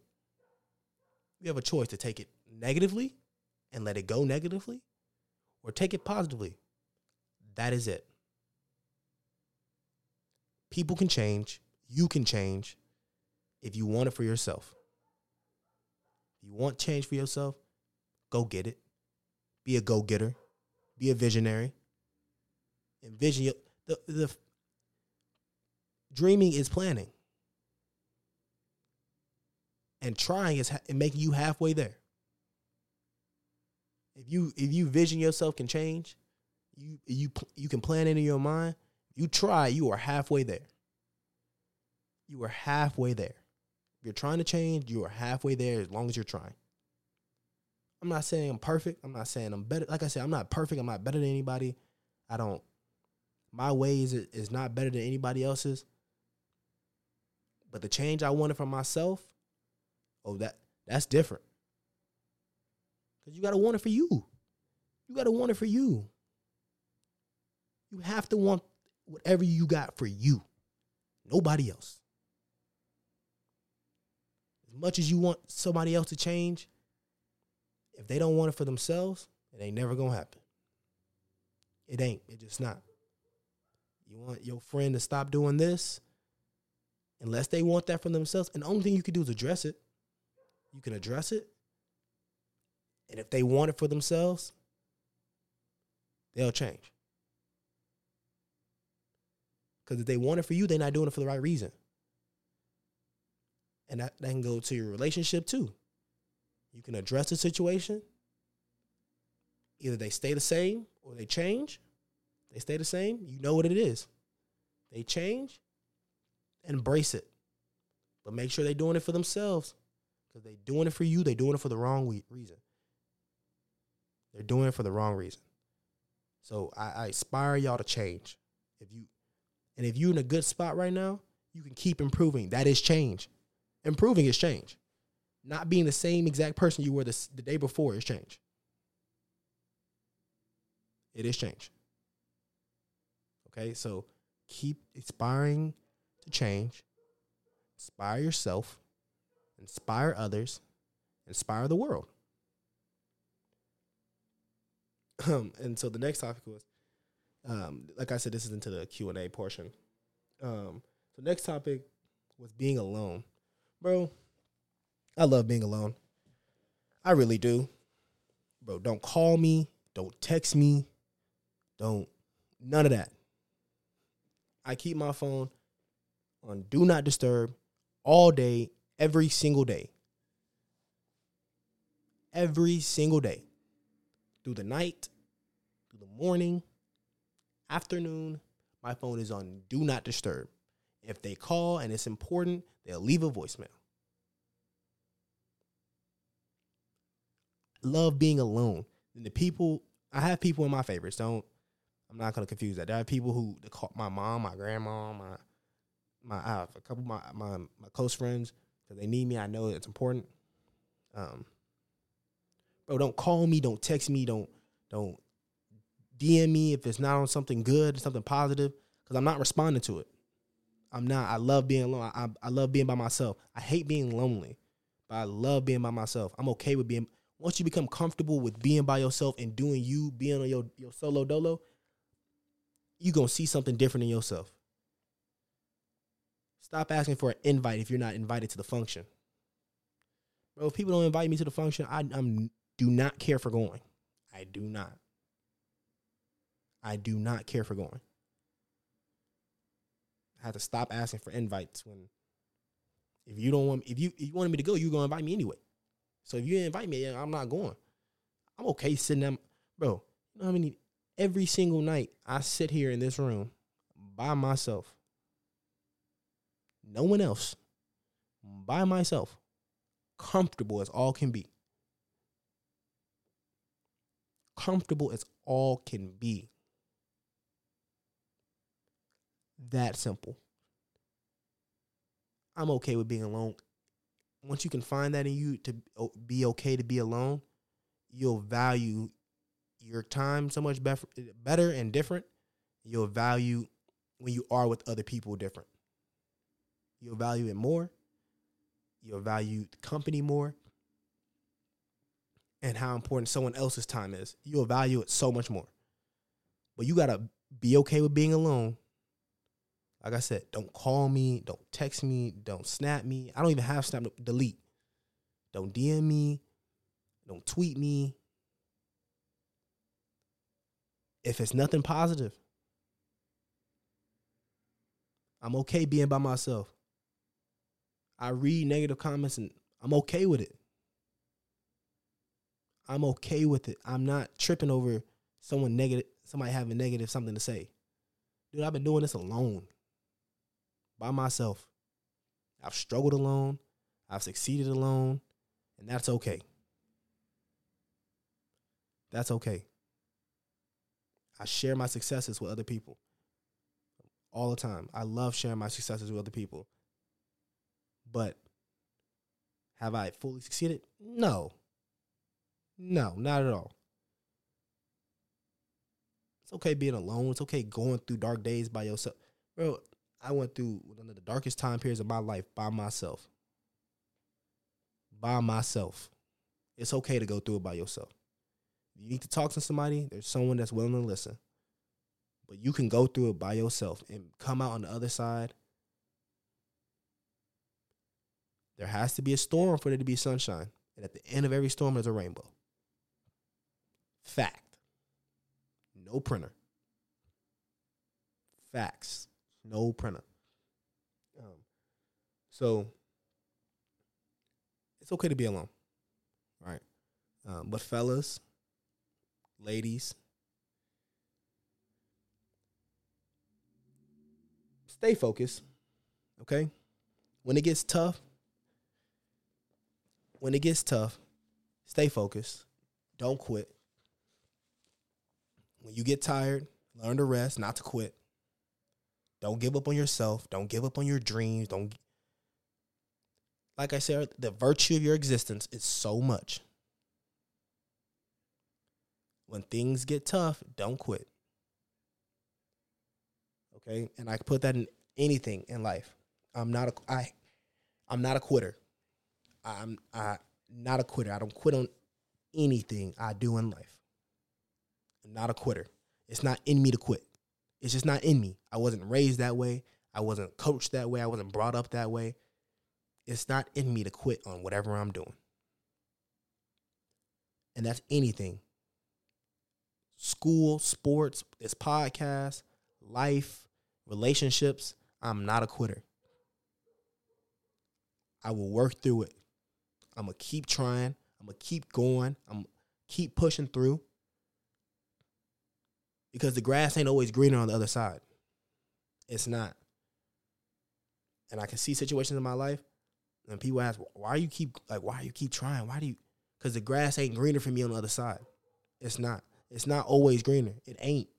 You have a choice to take it negatively and let it go negatively or take it positively. That is it. People can change. You can change if you want it for yourself. If you want change for yourself, go get it. Be a go getter. Be a visionary. Envision your, the, the dreaming is planning. And trying is ha- making you halfway there. If you if you vision yourself can change, you you you can plan it in your mind. You try, you are halfway there. You are halfway there. If you're trying to change, you are halfway there as long as you're trying. I'm not saying I'm perfect. I'm not saying I'm better. Like I said, I'm not perfect. I'm not better than anybody. I don't. My ways is, is not better than anybody else's. But the change I wanted for myself, oh that that's different. Cause you gotta want it for you. You gotta want it for you. You have to want whatever you got for you. Nobody else. As much as you want somebody else to change, if they don't want it for themselves, it ain't never gonna happen. It ain't. It just not. You want your friend to stop doing this, unless they want that for themselves. And the only thing you can do is address it. You can address it. And if they want it for themselves, they'll change. Because if they want it for you, they're not doing it for the right reason. And that, that can go to your relationship too. You can address the situation. Either they stay the same or they change. They stay the same, you know what it is. They change, embrace it. But make sure they're doing it for themselves. Because they're doing it for you, they're doing it for the wrong reason. They're doing it for the wrong reason. So I, I aspire y'all to change. If you and if you're in a good spot right now, you can keep improving. That is change. Improving is change. Not being the same exact person you were the, the day before is change. It is change. Okay, so keep aspiring to change. Inspire yourself, inspire others, inspire the world. Um, and so the next topic was, um, like I said, this is into the Q and A portion. Um, the next topic was being alone, bro. I love being alone. I really do, bro. Don't call me. Don't text me. Don't none of that. I keep my phone on do not disturb all day, every single day. Every single day. Through the night, through the morning, afternoon, my phone is on do not disturb. If they call and it's important, they'll leave a voicemail. Love being alone. And the people, I have people in my favorites. Don't, I'm not gonna confuse that. There are people who call my mom, my grandma, my, my, I have a couple of my my my close friends because they need me. I know it's important. Um, bro, don't call me, don't text me, don't don't DM me if it's not on something good, something positive, because I'm not responding to it. I'm not. I love being alone. I, I love being by myself. I hate being lonely, but I love being by myself. I'm okay with being. Once you become comfortable with being by yourself and doing you, being on your your solo dolo, you gonna see something different in yourself. Stop asking for an invite if you're not invited to the function. Bro, if people don't invite me to the function, I I'm do not care for going. I do not. I do not care for going. I have to stop asking for invites when if you don't want if you if you wanted me to go, you're gonna invite me anyway. So if you invite me, I'm not going. I'm okay sitting there, bro. You know how many every single night I sit here in this room by myself. No one else. By myself. Comfortable as all can be. Comfortable as all can be. That simple. I'm okay with being alone. Once you can find that in you to be okay to be alone, you'll value your time so much better and different. You'll value when you are with other people different. You'll value it more. You'll value the company more. And how important someone else's time is. You'll value it so much more. But you got to be okay with being alone like I said, don't call me, don't text me, don't snap me. I don't even have snap. Delete. Don't DM me. Don't tweet me. If it's nothing positive, I'm okay being by myself. I read negative comments and I'm okay with it. I'm okay with it. I'm not tripping over someone negative, somebody having negative something to say. Dude, I've been doing this alone by myself. I've struggled alone. I've succeeded alone. And that's okay. That's okay. I share my successes with other people all the time. I love sharing my successes with other people. But have I fully succeeded? No. No, not at all. It's okay being alone. It's okay going through dark days by yourself. Bro, I went through one of the darkest time periods of my life by myself. By myself. It's okay to go through it by yourself. You need to talk to somebody, there's someone that's willing to listen. But you can go through it by yourself and come out on the other side. There has to be a storm for there to be sunshine. And at the end of every storm, there's a rainbow. Fact. No printer. Facts no printer. Um, so it's okay to be alone, right? Um, but fellas, ladies, stay focused. Okay, when it gets tough, when it gets tough, stay focused. Don't quit. When you get tired, learn to rest, not to quit. Don't give up on yourself. Don't give up on your dreams. Don't like I said, the virtue of your existence is so much. When things get tough, don't quit. Okay? And I put that in anything in life. I'm not a I I'm not a quitter. I'm I not a quitter. I don't quit on anything I do in life. Not a quitter. It's not in me to quit. It's just not in me. I wasn't raised that way. I wasn't coached that way. I wasn't brought up that way. It's not in me to quit on whatever I'm doing. And that's anything school, sports, this podcast, life, relationships. I'm not a quitter. I will work through it. I'm going to keep trying. I'm going to keep going. I'm keep pushing through because the grass ain't always greener on the other side. It's not. and I can see situations in my life, and people ask, "Why you keep like? Why you keep trying? Why do you?" Because the grass ain't greener for me on the other side. It's not. It's not always greener. It ain't.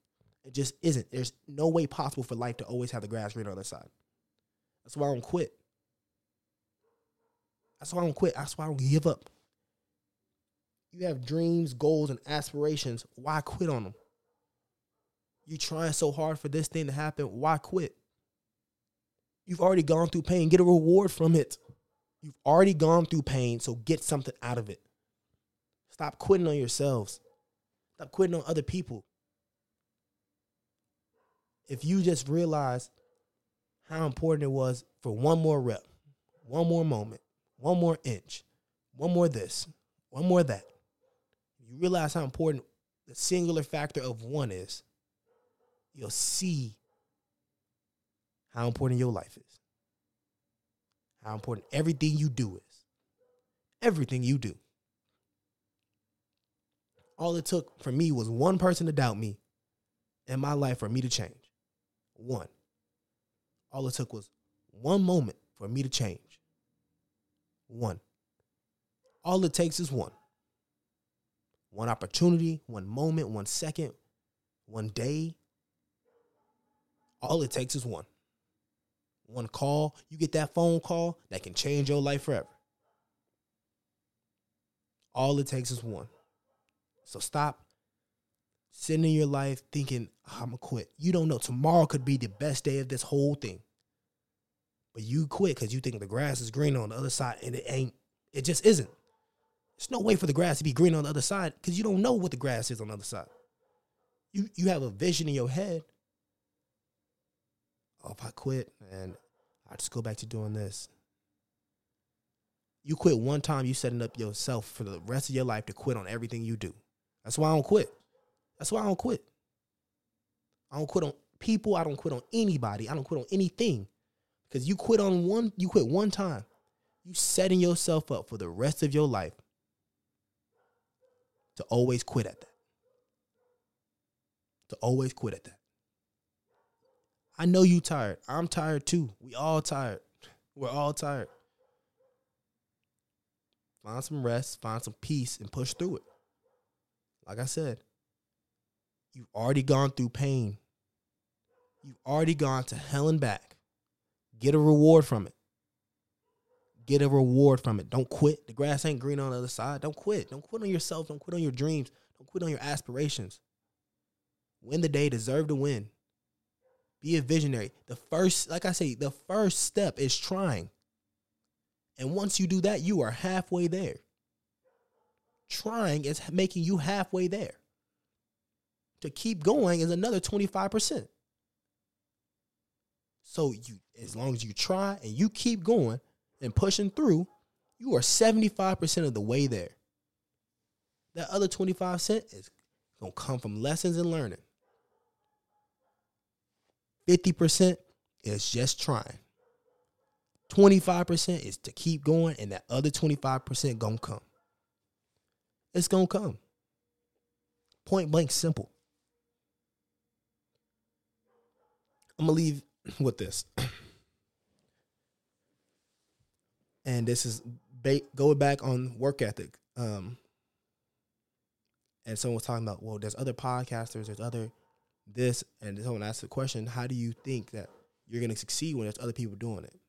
It just isn't. There's no way possible for life to always have the grass greener on the other side. That's why I don't quit. That's why I don't quit. That's why I don't give up. You have dreams, goals, and aspirations. Why quit on them? You trying so hard for this thing to happen. Why quit? You've already gone through pain. Get a reward from it. You've already gone through pain, so get something out of it. Stop quitting on yourselves. Stop quitting on other people. If you just realize how important it was for one more rep, one more moment, one more inch, one more this, one more that, you realize how important the singular factor of one is, you'll see how important your life is. How important everything you do is. Everything you do. All it took for me was one person to doubt me in my life for me to change. One. All it took was one moment for me to change. One. All it takes is one. One opportunity, one moment, one second, one day. All it takes is one. One call. You get that phone call that can change your life forever. All it takes is one. So stop sitting in your life thinking, I'm going to quit. You don't know. Tomorrow could be the best day of this whole thing. But you quit because you think the grass is green on the other side and it ain't. It just isn't. There's no way for the grass to be green on the other side because you don't know what the grass is on the other side. You you have a vision in your head. Oh, if I quit and I just go back to doing this. You quit one time, you setting up yourself for the rest of your life to quit on everything you do. That's why I don't quit. That's why I don't quit. I don't quit on people. I don't quit on anybody. I don't quit on anything. Because you quit on one, you quit one time. You setting yourself up for the rest of your life to always quit at that. To always quit at that. I know you tired. I'm tired too. We all tired. We're all tired. Find some rest, find some peace, and push through it. Like I said, you've already gone through pain. You've already gone to hell and back. Get a reward from it. Get a reward from it. Don't quit. The grass ain't green on the other side. Don't quit. Don't quit on yourself. Don't quit on your dreams. Don't quit on your aspirations. Win the day. Deserve to win. Be a visionary. The first, like I say, the first step is trying. And once you do that, you are halfway there. Trying is making you halfway there. To keep going is another 25%. So you as long as you try and you keep going and pushing through, you are 75% of the way there. That other 25 cent is going to come from lessons and learning. 50% is just trying. 25% is to keep going, and that other 25% gonna come. It's gonna come. Point blank simple. I'm gonna leave with this. and this is ba- going back on work ethic. Um, and someone was talking about, well, there's other podcasters, there's other this, and someone asked the question, how do you think that you're going to succeed when there's other people doing it?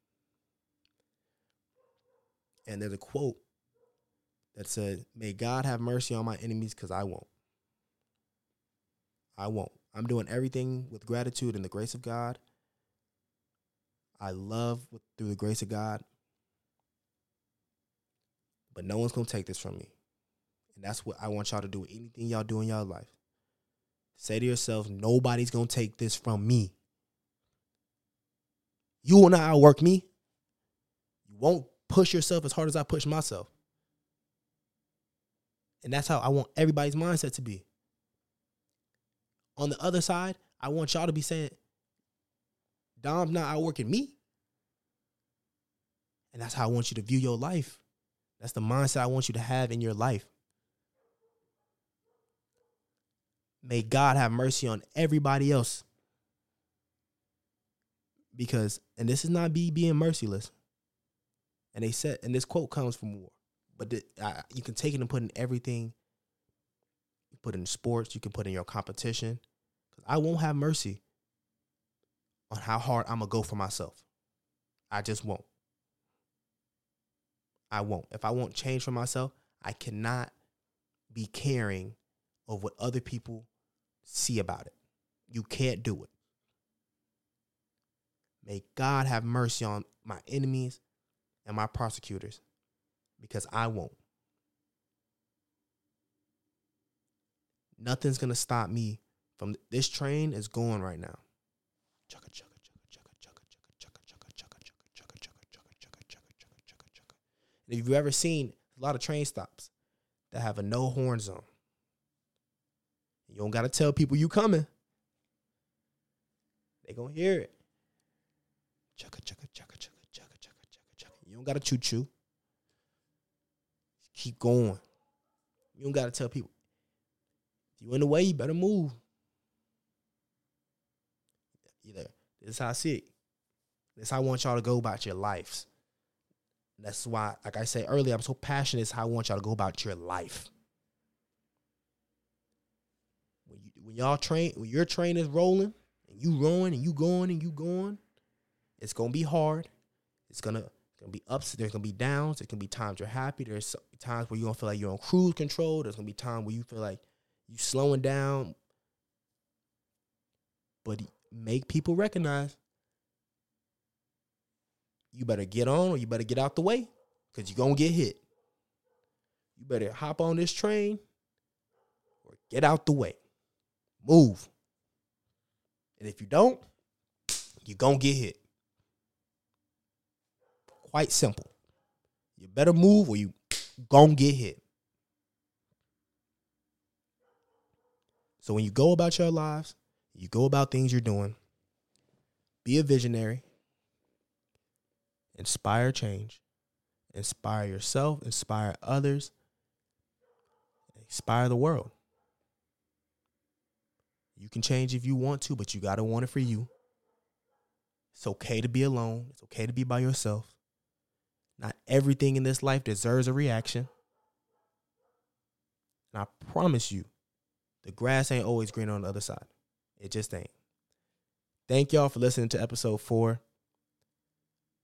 And there's a quote that said, May God have mercy on my enemies because I won't. I won't. I'm doing everything with gratitude and the grace of God. I love with, through the grace of God. But no one's going to take this from me. And that's what I want y'all to do. Anything y'all do in y'all life. Say to yourself, nobody's to take this from me. You will not outwork me. You won't push yourself as hard as I push myself. And that's how I want everybody's mindset to be. On the other side, I want y'all to be saying, Dom's not outworking me. And that's how I want you to view your life. That's the mindset I want you to have in your life. May God have mercy on everybody else. because and this is not be being merciless. And they said, and this quote comes from war, but the, you can take it and put in everything. You put in sports, you can put in your competition. Cause I won't have mercy on how hard I'm gonna go for myself. I just won't. I won't. If I won't change for myself, I cannot be caring of what other people see about it. You can't do it. May God have mercy on my enemies and my prosecutors because I won't. Nothing's going to stop me from this train is going right now. Chugga, chugga. If you've ever seen a lot of train stops that have a no horn zone, you don't got to tell people you coming. They gonna hear it. Chugga, chugga, chugga, chugga, chugga, chugga, chugga, chugga. You don't gotta choo choo. Keep going. You don't gotta tell people. If you in the way, you better move. Either this is how I see it. This is how I want y'all to go about your lives. That's why, like I said earlier, I'm so passionate. It's how I want y'all to go about your life. When y'all train, when your train is rolling and you rowing and you going and you going, it's gonna be hard. It's gonna gonna be ups. There's gonna be downs. There's gonna be times you're happy. There's times where you don't feel like you're on cruise control. There's gonna be times where you feel like you slowing down. But make people recognize you better get on or you better get out the way because you're gonna get hit. You better hop on this train or get out the way. Move. And if you don't, you're gonna get hit. Quite simple. You better move or you gonna get hit. So when you go about your lives, you go about things you're doing, be a visionary, inspire change, inspire yourself, inspire others, inspire the world. You can change if you want to, but you got to want it for you. It's okay to be alone. It's okay to be by yourself. Not everything in this life deserves a reaction. And I promise you, the grass ain't always green on the other side. It just ain't. Thank y'all for listening to episode four.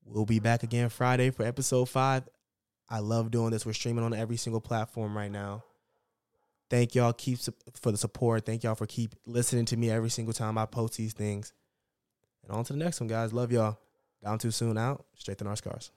We'll be back again Friday for episode five. I love doing this. We're streaming on every single platform right now. Thank y'all keep for the support. Thank y'all for keep listening to me every single time I post these things. And on to the next one, guys. Love y'all. Dom2Soon out. Strength in Our Scars.